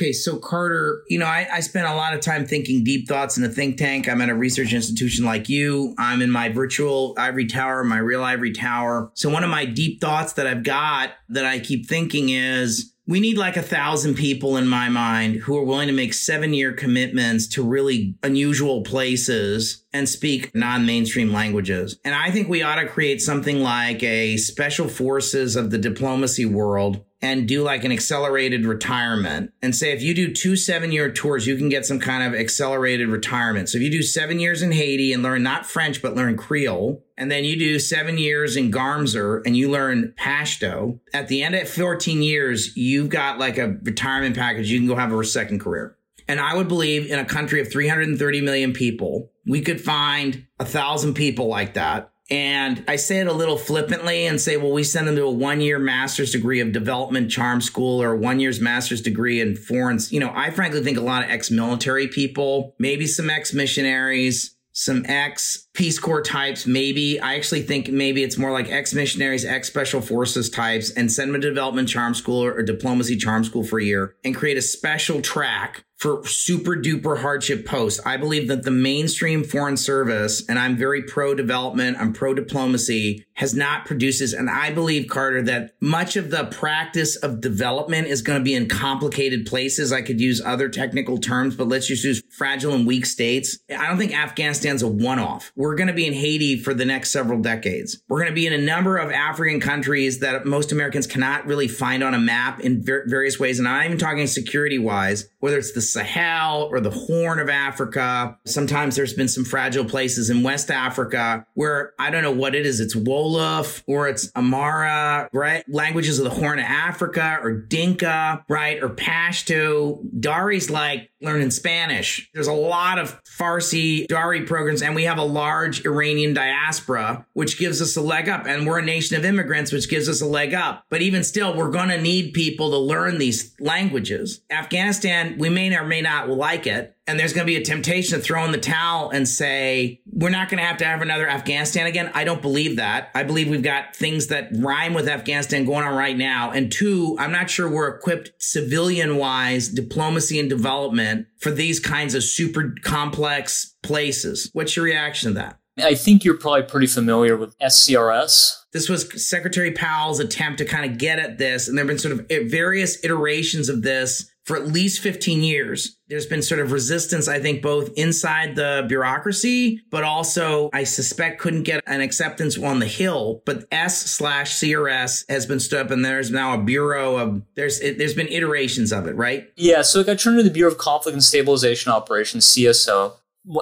Okay, so Carter, you know, I, I spent a lot of time thinking deep thoughts in a think tank. I'm at a research institution like you. I'm in my virtual ivory tower, my real ivory tower. So one of my deep thoughts that I've got that I keep thinking is we need like a thousand people in my mind who are willing to make seven year commitments to really unusual places and speak non mainstream languages. And I think we ought to create something like a special forces of the diplomacy world and do like an accelerated retirement and say if you do two seven year tours, you can get some kind of accelerated retirement. So if you do seven years in Haiti and learn not French, but learn Creole, and then you do seven years in Garmser and you learn Pashto, at the end of 14 years, you've got like a retirement package. You can go have a second career. And I would believe in a country of 330 million people, we could find a thousand people like that and I say it a little flippantly and say, well, we send them to a one year master's degree of development charm school or one year's master's degree in foreign. You know, I frankly think a lot of ex military people, maybe some ex missionaries, some ex Peace Corps types, maybe. I actually think maybe it's more like ex missionaries, ex special forces types, and send them to development charm school or, or diplomacy charm school for a year and create a special track for super duper hardship posts. I believe that the mainstream foreign service, and I'm very pro development, I'm pro diplomacy, has not produces. And I believe, Carter, that much of the practice of development is going to be in complicated places. I could use other technical terms, but let's just use fragile and weak states. I don't think Afghanistan's a one off. We're going to be in Haiti for the next several decades. We're going to be in a number of African countries that most Americans cannot really find on a map in ver- various ways. And I'm talking security wise, whether it's the Sahel or the Horn of Africa. Sometimes there's been some fragile places in West Africa where I don't know what it is. It's Wolof or it's Amara, right? Languages of the Horn of Africa or Dinka, right? Or Pashto. Dari's like learning Spanish. There's a lot of Farsi Dari programs and we have a large Iranian diaspora, which gives us a leg up. And we're a nation of immigrants, which gives us a leg up. But even still, we're going to need people to learn these languages. Afghanistan, we may or may not like it. And there's going to be a temptation to throw in the towel and say, we're not going to have to have another Afghanistan again. I don't believe that. I believe we've got things that rhyme with Afghanistan going on right now. And two, I'm not sure we're equipped civilian wise, diplomacy and development for these kinds of super complex places. What's your reaction to that? I think you're probably pretty familiar with SCRS. This was Secretary Powell's attempt to kind of get at this. And there have been sort of various iterations of this for at least 15 years. There's been sort of resistance, I think, both inside the bureaucracy, but also I suspect couldn't get an acceptance on the Hill. But S slash CRS has been stood up and there's now a bureau of, there's, it, there's been iterations of it, right? Yeah. So I got turned to the Bureau of Conflict and Stabilization Operations, CSO.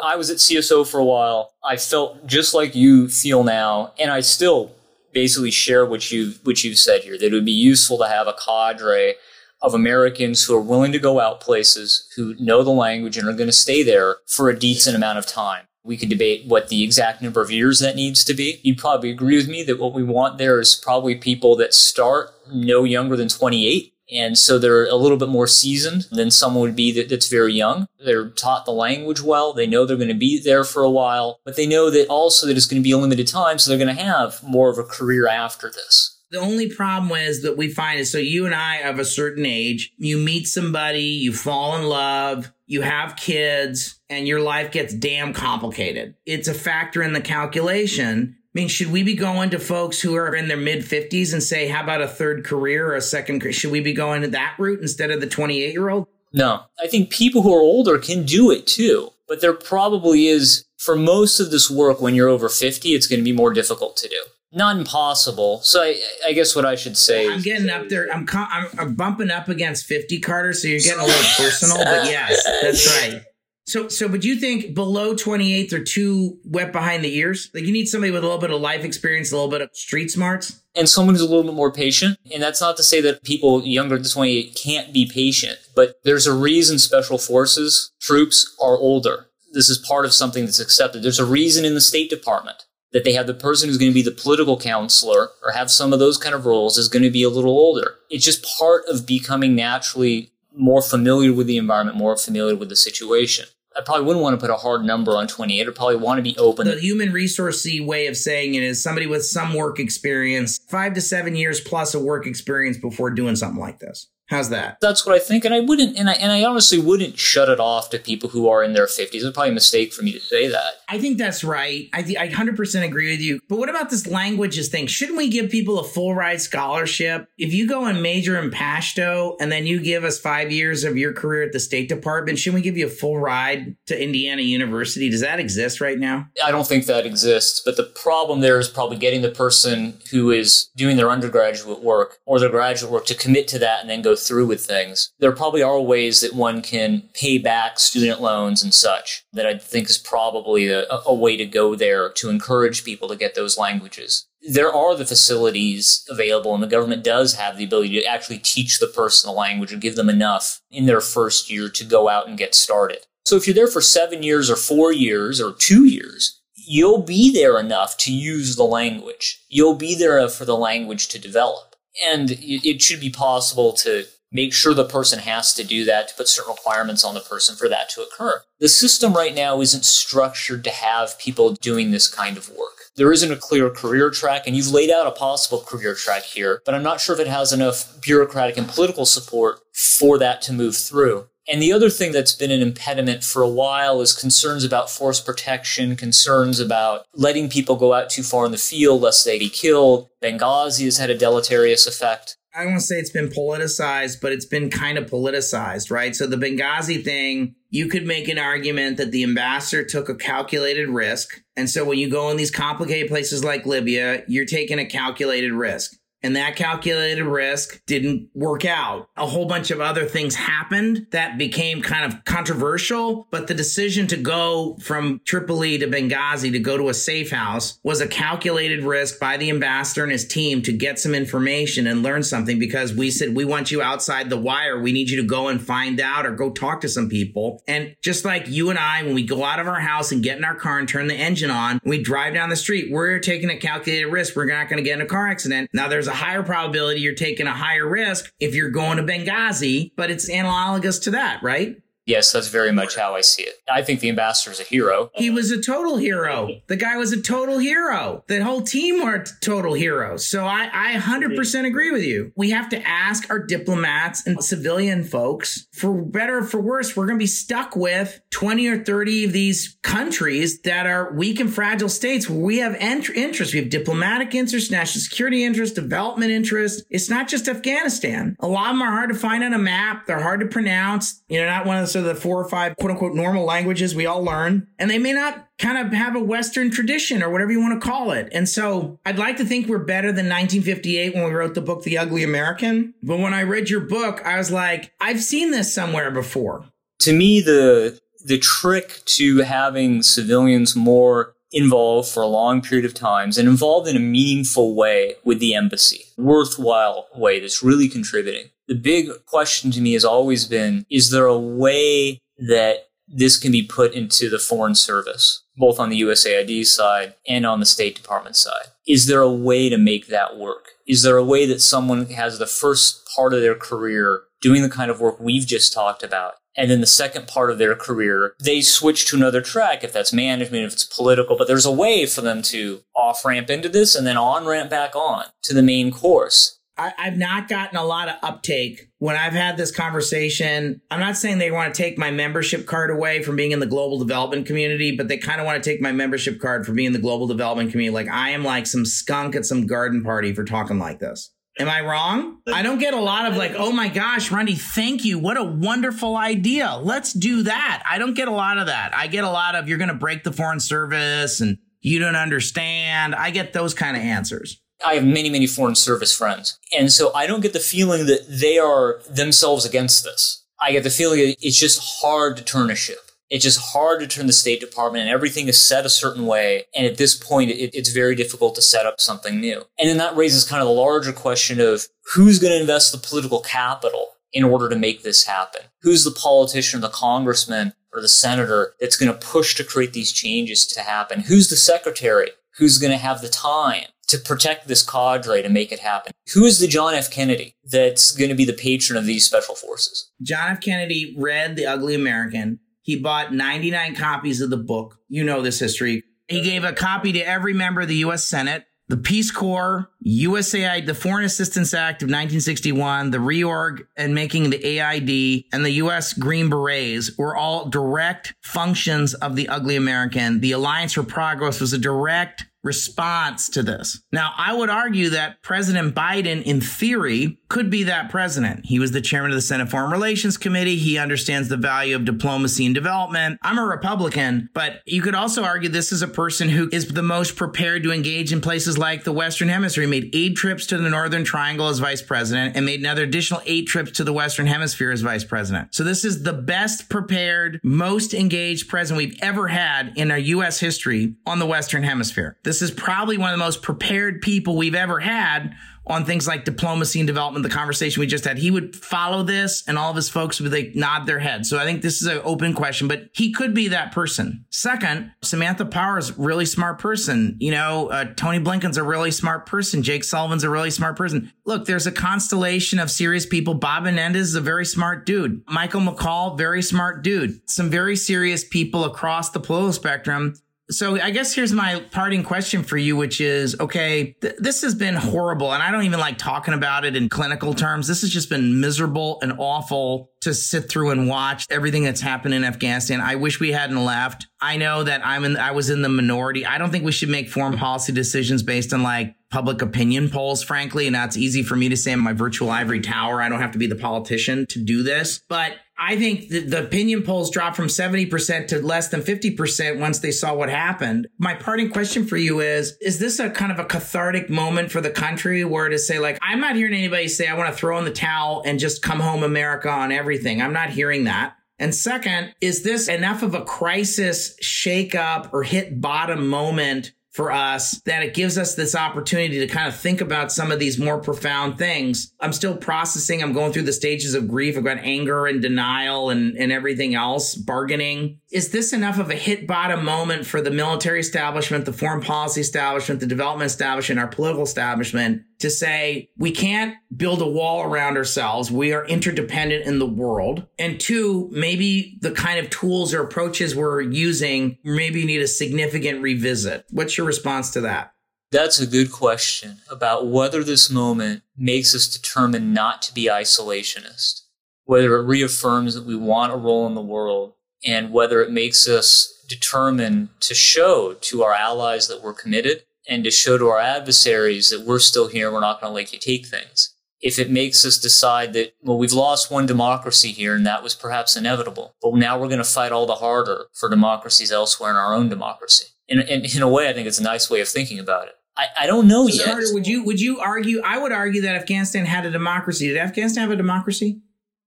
I was at CSO for a while. I felt just like you feel now, and I still basically share what you what you've said here. That it would be useful to have a cadre of Americans who are willing to go out places, who know the language and are going to stay there for a decent amount of time. We could debate what the exact number of years that needs to be. You'd probably agree with me that what we want there is probably people that start no younger than 28 and so they're a little bit more seasoned than someone would be that, that's very young. They're taught the language well. They know they're going to be there for a while, but they know that also that it's going to be a limited time. So they're going to have more of a career after this. The only problem is that we find is so you and I of a certain age, you meet somebody, you fall in love, you have kids, and your life gets damn complicated. It's a factor in the calculation I mean, should we be going to folks who are in their mid 50s and say, how about a third career or a second career? Should we be going to that route instead of the 28 year old? No. I think people who are older can do it too. But there probably is, for most of this work, when you're over 50, it's going to be more difficult to do. Not impossible. So I, I guess what I should say. I'm getting up there. I'm, I'm, I'm bumping up against 50, Carter. So you're getting a little personal, but yes, that's right. So, so, but you think below 28 they're too wet behind the ears? Like you need somebody with a little bit of life experience, a little bit of street smarts? And someone who's a little bit more patient. And that's not to say that people younger than 28 can't be patient, but there's a reason special forces troops are older. This is part of something that's accepted. There's a reason in the State Department that they have the person who's going to be the political counselor or have some of those kind of roles is going to be a little older. It's just part of becoming naturally more familiar with the environment, more familiar with the situation. I probably wouldn't want to put a hard number on 28. I'd probably want to be open. The human resourcey way of saying it is somebody with some work experience, five to seven years plus of work experience before doing something like this. How's that? That's what I think, and I wouldn't, and I and I honestly wouldn't shut it off to people who are in their fifties. It's probably a mistake for me to say that. I think that's right. I th- I hundred percent agree with you. But what about this languages thing? Shouldn't we give people a full ride scholarship? If you go and major in Pashto and then you give us five years of your career at the State Department, shouldn't we give you a full ride to Indiana University? Does that exist right now? I don't think that exists. But the problem there is probably getting the person who is doing their undergraduate work or their graduate work to commit to that and then go through with things. There probably are ways that one can pay back student loans and such that I think is probably a, a way to go there to encourage people to get those languages. There are the facilities available, and the government does have the ability to actually teach the person the language and give them enough in their first year to go out and get started. So if you're there for seven years or four years or two years, you'll be there enough to use the language. You'll be there for the language to develop. And it should be possible to make sure the person has to do that to put certain requirements on the person for that to occur. The system right now isn't structured to have people doing this kind of work. There isn't a clear career track, and you've laid out a possible career track here, but I'm not sure if it has enough bureaucratic and political support for that to move through. And the other thing that's been an impediment for a while is concerns about force protection, concerns about letting people go out too far in the field lest they be killed. Benghazi has had a deleterious effect. I don't want to say it's been politicized, but it's been kind of politicized, right? So the Benghazi thing, you could make an argument that the ambassador took a calculated risk. And so when you go in these complicated places like Libya, you're taking a calculated risk and that calculated risk didn't work out. A whole bunch of other things happened that became kind of controversial, but the decision to go from Tripoli to Benghazi to go to a safe house was a calculated risk by the ambassador and his team to get some information and learn something because we said, we want you outside the wire. We need you to go and find out or go talk to some people. And just like you and I, when we go out of our house and get in our car and turn the engine on, we drive down the street, we're taking a calculated risk. We're not going to get in a car accident. Now there's a higher probability you're taking a higher risk if you're going to Benghazi, but it's analogous to that, right? Yes, that's very much how I see it. I think the ambassador is a hero. He was a total hero. The guy was a total hero. The whole team were total heroes. So I, I 100% agree with you. We have to ask our diplomats and civilian folks, for better or for worse, we're going to be stuck with 20 or 30 of these countries that are weak and fragile states where we have ent- interest. We have diplomatic interest, national security interest, development interest. It's not just Afghanistan. A lot of them are hard to find on a map. They're hard to pronounce. You know, not one of the the four or five quote unquote normal languages we all learn. And they may not kind of have a Western tradition or whatever you want to call it. And so I'd like to think we're better than 1958 when we wrote the book, The Ugly American. But when I read your book, I was like, I've seen this somewhere before. To me, the the trick to having civilians more involved for a long period of times and involved in a meaningful way with the embassy, worthwhile way that's really contributing the big question to me has always been is there a way that this can be put into the foreign service, both on the USAID side and on the State Department side? Is there a way to make that work? Is there a way that someone has the first part of their career doing the kind of work we've just talked about? And then the second part of their career, they switch to another track, if that's management, if it's political, but there's a way for them to off ramp into this and then on ramp back on to the main course. I, have not gotten a lot of uptake when I've had this conversation. I'm not saying they want to take my membership card away from being in the global development community, but they kind of want to take my membership card for being in the global development community. Like I am like some skunk at some garden party for talking like this. Am I wrong? I don't get a lot of like, oh my gosh, Runde, thank you. What a wonderful idea. Let's do that. I don't get a lot of that. I get a lot of you're going to break the foreign service and you don't understand. I get those kind of answers. I have many, many foreign service friends. And so I don't get the feeling that they are themselves against this. I get the feeling it's just hard to turn a ship. It's just hard to turn the State Department and everything is set a certain way. And at this point, it, it's very difficult to set up something new. And then that raises kind of the larger question of who's going to invest the political capital in order to make this happen? Who's the politician, the congressman, or the senator that's going to push to create these changes to happen? Who's the secretary? Who's going to have the time to protect this cadre to make it happen? Who is the John F. Kennedy that's going to be the patron of these special forces? John F. Kennedy read The Ugly American. He bought 99 copies of the book. You know this history. He gave a copy to every member of the U.S. Senate the Peace Corps, USAID, the Foreign Assistance Act of 1961, the reorg and making the AID, and the U.S. Green Berets were all direct functions of the ugly American. The Alliance for Progress was a direct response to this. Now, I would argue that President Biden, in theory, could be that president. He was the chairman of the Senate Foreign Relations Committee. He understands the value of diplomacy and development. I'm a Republican, but you could also argue this is a person who is the most prepared to engage in places like the Western Hemisphere. He made eight trips to the Northern Triangle as vice president and made another additional eight trips to the Western Hemisphere as vice president. So this is the best prepared, most engaged president we've ever had in our U.S. history on the Western Hemisphere. This is probably one of the most prepared people we've ever had on things like diplomacy and development, the conversation we just had, he would follow this and all of his folks would like nod their head. So I think this is an open question, but he could be that person. Second, Samantha Power is really smart person. You know, uh, Tony Blinken's a really smart person. Jake Sullivan's a really smart person. Look, there's a constellation of serious people. Bob Menendez is a very smart dude. Michael McCaul, very smart dude. Some very serious people across the political spectrum so I guess here's my parting question for you, which is, okay, th- this has been horrible. And I don't even like talking about it in clinical terms. This has just been miserable and awful to sit through and watch everything that's happened in Afghanistan. I wish we hadn't left. I know that I'm in, I was in the minority. I don't think we should make foreign policy decisions based on like public opinion polls, frankly. And that's easy for me to say in my virtual ivory tower. I don't have to be the politician to do this, but I think the, the opinion polls dropped from 70% to less than 50% once they saw what happened. My parting question for you is, is this a kind of a cathartic moment for the country where to say like, I'm not hearing anybody say, I want to throw in the towel and just come home America on everything. I'm not hearing that. And second, is this enough of a crisis shake up or hit bottom moment for us that it gives us this opportunity to kind of think about some of these more profound things. I'm still processing. I'm going through the stages of grief. I've got anger and denial and, and everything else, bargaining. Is this enough of a hit bottom moment for the military establishment, the foreign policy establishment, the development establishment, our political establishment to say we can't build a wall around ourselves. We are interdependent in the world. And two, maybe the kind of tools or approaches we're using maybe need a significant revisit. What's your response to that? That's a good question about whether this moment makes us determined not to be isolationist, whether it reaffirms that we want a role in the world, and whether it makes us determined to show to our allies that we're committed and to show to our adversaries that we're still here, we're not going to let you take things. If it makes us decide that, well, we've lost one democracy here and that was perhaps inevitable, but now we're going to fight all the harder for democracies elsewhere in our own democracy. In, in, in a way, I think it's a nice way of thinking about it. I, I don't know so yet. Would you would you argue? I would argue that Afghanistan had a democracy. Did Afghanistan have a democracy?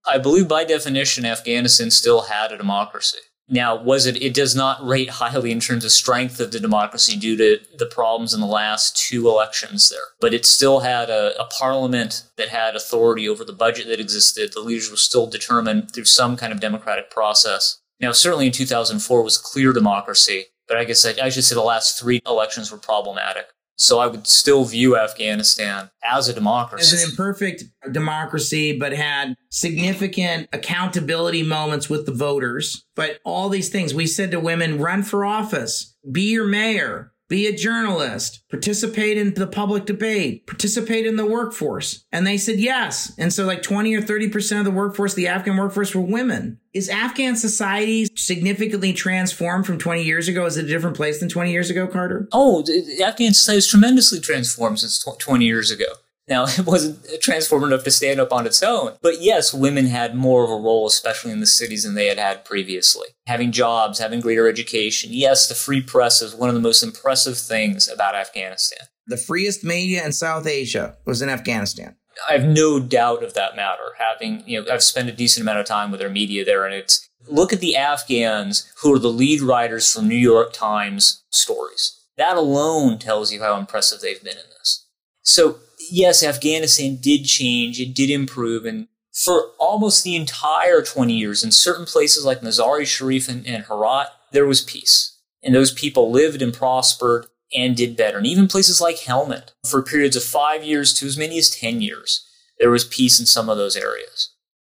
I believe by definition, Afghanistan still had a democracy. Now, was it? It does not rate highly in terms of strength of the democracy due to the problems in the last two elections there. But it still had a, a parliament that had authority over the budget that existed. The leaders were still determined through some kind of democratic process. Now, certainly in 2004 was clear democracy, but I guess I, I should say the last three elections were problematic. So I would still view Afghanistan as a democracy. As an imperfect democracy, but had significant accountability moments with the voters. But all these things we said to women run for office, be your mayor, be a journalist, participate in the public debate, participate in the workforce. And they said yes. And so like 20 or 30% of the workforce, the Afghan workforce were women. Is Afghan society significantly transformed from 20 years ago? Is it a different place than 20 years ago, Carter? Oh, Afghan society is tremendously transformed since 20 years ago. Now, it wasn't transformed enough to stand up on its own. But yes, women had more of a role, especially in the cities, than they had had previously. Having jobs, having greater education. Yes, the free press is one of the most impressive things about Afghanistan. The freest media in South Asia was in Afghanistan. I have no doubt of that matter. Having, you know, I've spent a decent amount of time with their media there, and it's Look at the Afghans who are the lead writers from New York Times stories. That alone tells you how impressive they've been in this. So, yes, Afghanistan did change, it did improve, and for almost the entire 20 years, in certain places like Mazar-e Sharif and, and Herat, there was peace. And those people lived and prospered and did better. And even places like Helmand, for periods of five years to as many as 10 years, there was peace in some of those areas.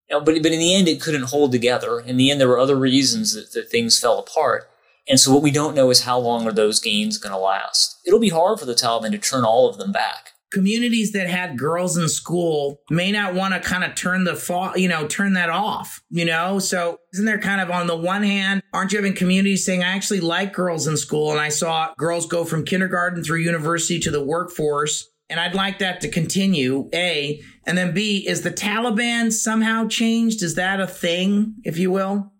You know, but, but in the end, it couldn't hold together. In the end, there were other reasons that, that things fell apart. And so what we don't know is how long are those gains going to last. It'll be hard for the Taliban to turn all of them back communities that had girls in school may not want to kind of turn the fall, you know, turn that off, you know? So isn't there kind of on the one hand, aren't you having communities saying, I actually like girls in school and I saw girls go from kindergarten through university to the workforce. And I'd like that to continue, A. And then B, is the Taliban somehow changed? Is that a thing, if you will?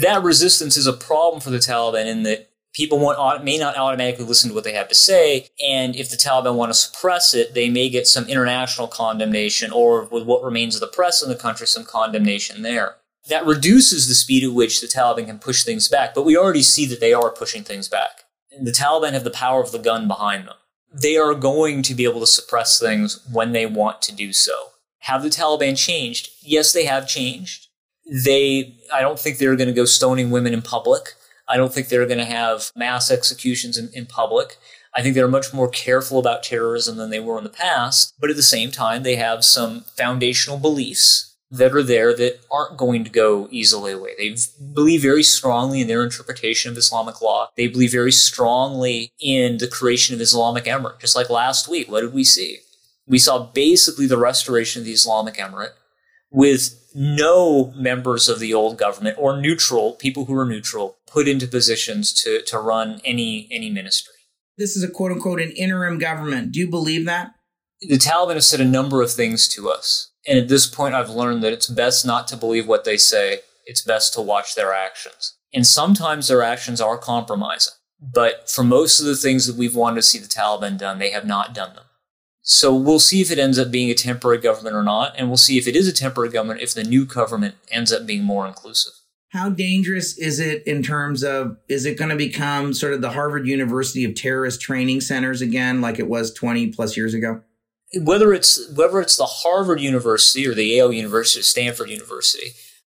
That resistance is a problem for the Taliban in that people want, may not automatically listen to what they have to say. And if the Taliban want to suppress it, they may get some international condemnation or with what remains of the press in the country, some condemnation there. That reduces the speed at which the Taliban can push things back. But we already see that they are pushing things back. And the Taliban have the power of the gun behind them. They are going to be able to suppress things when they want to do so. Have the Taliban changed? Yes, they have changed. They, I don't think they're going to go stoning women in public. I don't think they're going to have mass executions in, in public. I think they're much more careful about terrorism than they were in the past. But at the same time, they have some foundational beliefs that are there that aren't going to go easily away. They believe very strongly in their interpretation of Islamic law. They believe very strongly in the creation of Islamic Emirate. Just like last week, what did we see? We saw basically the restoration of the Islamic Emirate with no members of the old government or neutral people who are neutral put into positions to, to run any any ministry. This is a quote unquote an interim government. Do you believe that? The Taliban have said a number of things to us. And at this point, I've learned that it's best not to believe what they say. It's best to watch their actions. And sometimes their actions are compromising. But for most of the things that we've wanted to see the Taliban done, they have not done them. So we'll see if it ends up being a temporary government or not, and we'll see if it is a temporary government if the new government ends up being more inclusive. How dangerous is it in terms of is it going to become sort of the Harvard University of terrorist training centers again, like it was 20 plus years ago? Whether it's whether it's the Harvard University or the Yale University or Stanford University,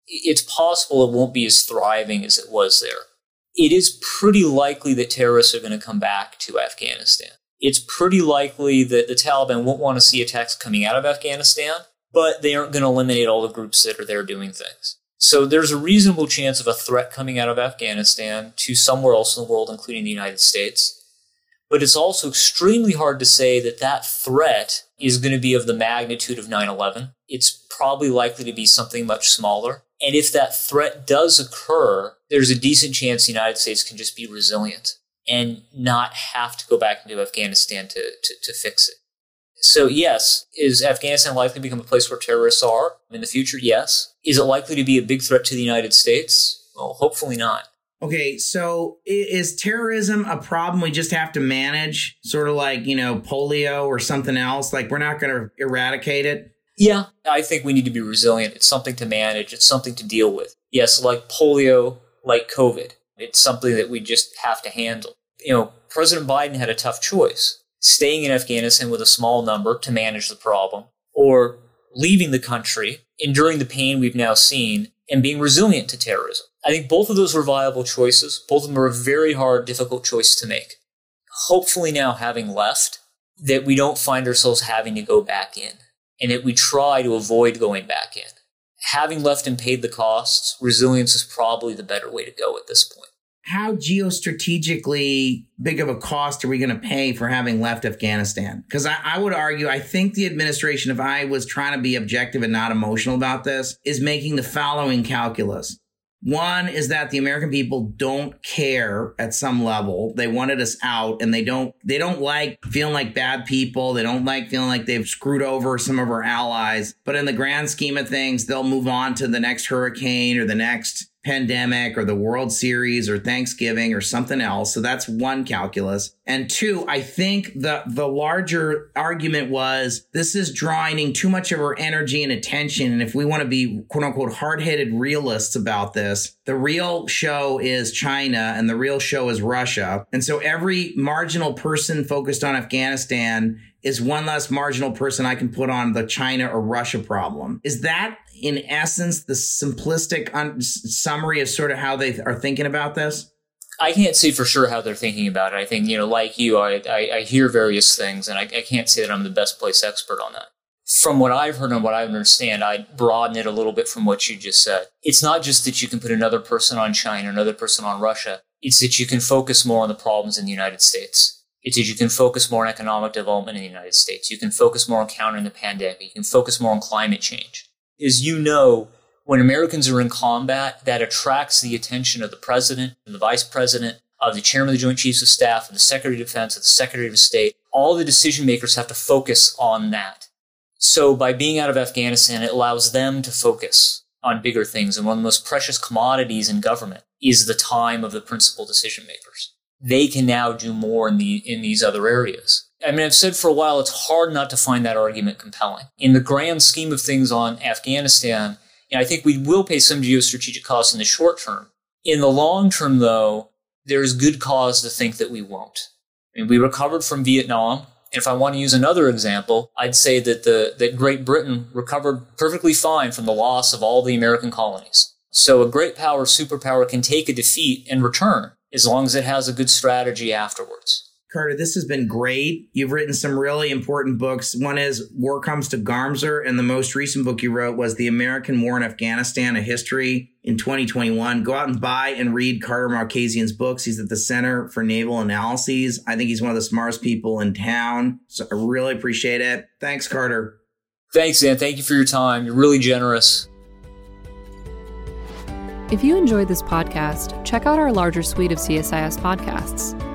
it's possible it won't be as thriving as it was there. It is pretty likely that terrorists are going to come back to Afghanistan it's pretty likely that the Taliban won't want to see attacks coming out of Afghanistan, but they aren't going to eliminate all the groups that are there doing things. So there's a reasonable chance of a threat coming out of Afghanistan to somewhere else in the world, including the United States. But it's also extremely hard to say that that threat is going to be of the magnitude of 9 11. It's probably likely to be something much smaller. And if that threat does occur, there's a decent chance the United States can just be resilient and not have to go back into Afghanistan to, to, to fix it. So, yes, is Afghanistan likely to become a place where terrorists are in the future? Yes. Is it likely to be a big threat to the United States? Well, hopefully not. Okay, so is terrorism a problem we just have to manage? Sort of like, you know, polio or something else? Like, we're not going to eradicate it? Yeah, I think we need to be resilient. It's something to manage, it's something to deal with. Yes, like polio, like COVID. It's something that we just have to handle. You know, President Biden had a tough choice staying in Afghanistan with a small number to manage the problem, or leaving the country, enduring the pain we've now seen, and being resilient to terrorism. I think both of those were viable choices. Both of them are a very hard, difficult choice to make. Hopefully, now having left, that we don't find ourselves having to go back in, and that we try to avoid going back in having left and paid the costs, resilience is probably the better way to go at this point. How geostrategically big of a cost are we going to pay for having left Afghanistan? Because I, I, would argue, I think the administration, if I was trying to be objective and not emotional about this, is making the following calculus. One is that the American people don't care at some level. They wanted us out and they don't, they don't like feeling like bad people. They don't like feeling like they've screwed over some of our allies. But in the grand scheme of things, they'll move on to the next hurricane or the next pandemic or the World Series or Thanksgiving or something else. So that's one calculus. And two, I think the the larger argument was this is drawing too much of our energy and attention. And if we want to be quote unquote hard-headed realists about this, the real show is China and the real show is Russia. And so every marginal person focused on Afghanistan is one less marginal person I can put on the China or Russia problem. Is that in essence the simplistic un- summary of sort of how they are thinking about this? I can't say for sure how they're thinking about it. I think, you know, like you, I, I, I hear various things and I, I, can't say that I'm the best place expert on that. From what I've heard and what I understand, I broaden it a little bit from what you just said. It's not just that you can put another person on China, another person on Russia. It's that you can focus more on the problems in the United States. It's that you can focus more on economic development in the United States. You can focus more on countering the pandemic. You can focus more on climate change. As you know, when Americans are in combat, that attracts the attention of the president and the vice president, of the chairman of the Joint Chiefs of Staff, of the Secretary of Defense, of the Secretary of State. All the decision makers have to focus on that. So by being out of Afghanistan, it allows them to focus on bigger things. And one of the most precious commodities in government is the time of the principal decision makers. They can now do more in the in these other areas. I mean, I've said for a while it's hard not to find that argument compelling. In the grand scheme of things on Afghanistan, and I think we will pay some geostrategic costs in the short term. In the long term, though, there's good cause to think that we won't. I mean, we recovered from Vietnam. And if I want to use another example, I'd say that the that Great Britain recovered perfectly fine from the loss of all the American colonies. So a great power, superpower, can take a defeat and return as long as it has a good strategy afterwards. Carter, this has been great. You've written some really important books. One is War Comes to Garmser, and the most recent book you wrote was The American War in Afghanistan, A History in 2021. Go out and buy and read Carter Malkasian's books. He's at the Center for Naval Analyses. I think he's one of the smartest people in town. So I really appreciate it. Thanks, Carter. Thanks, Dan. Thank you for your time. You're really generous. If you enjoyed this podcast, check out our larger suite of CSIS podcasts.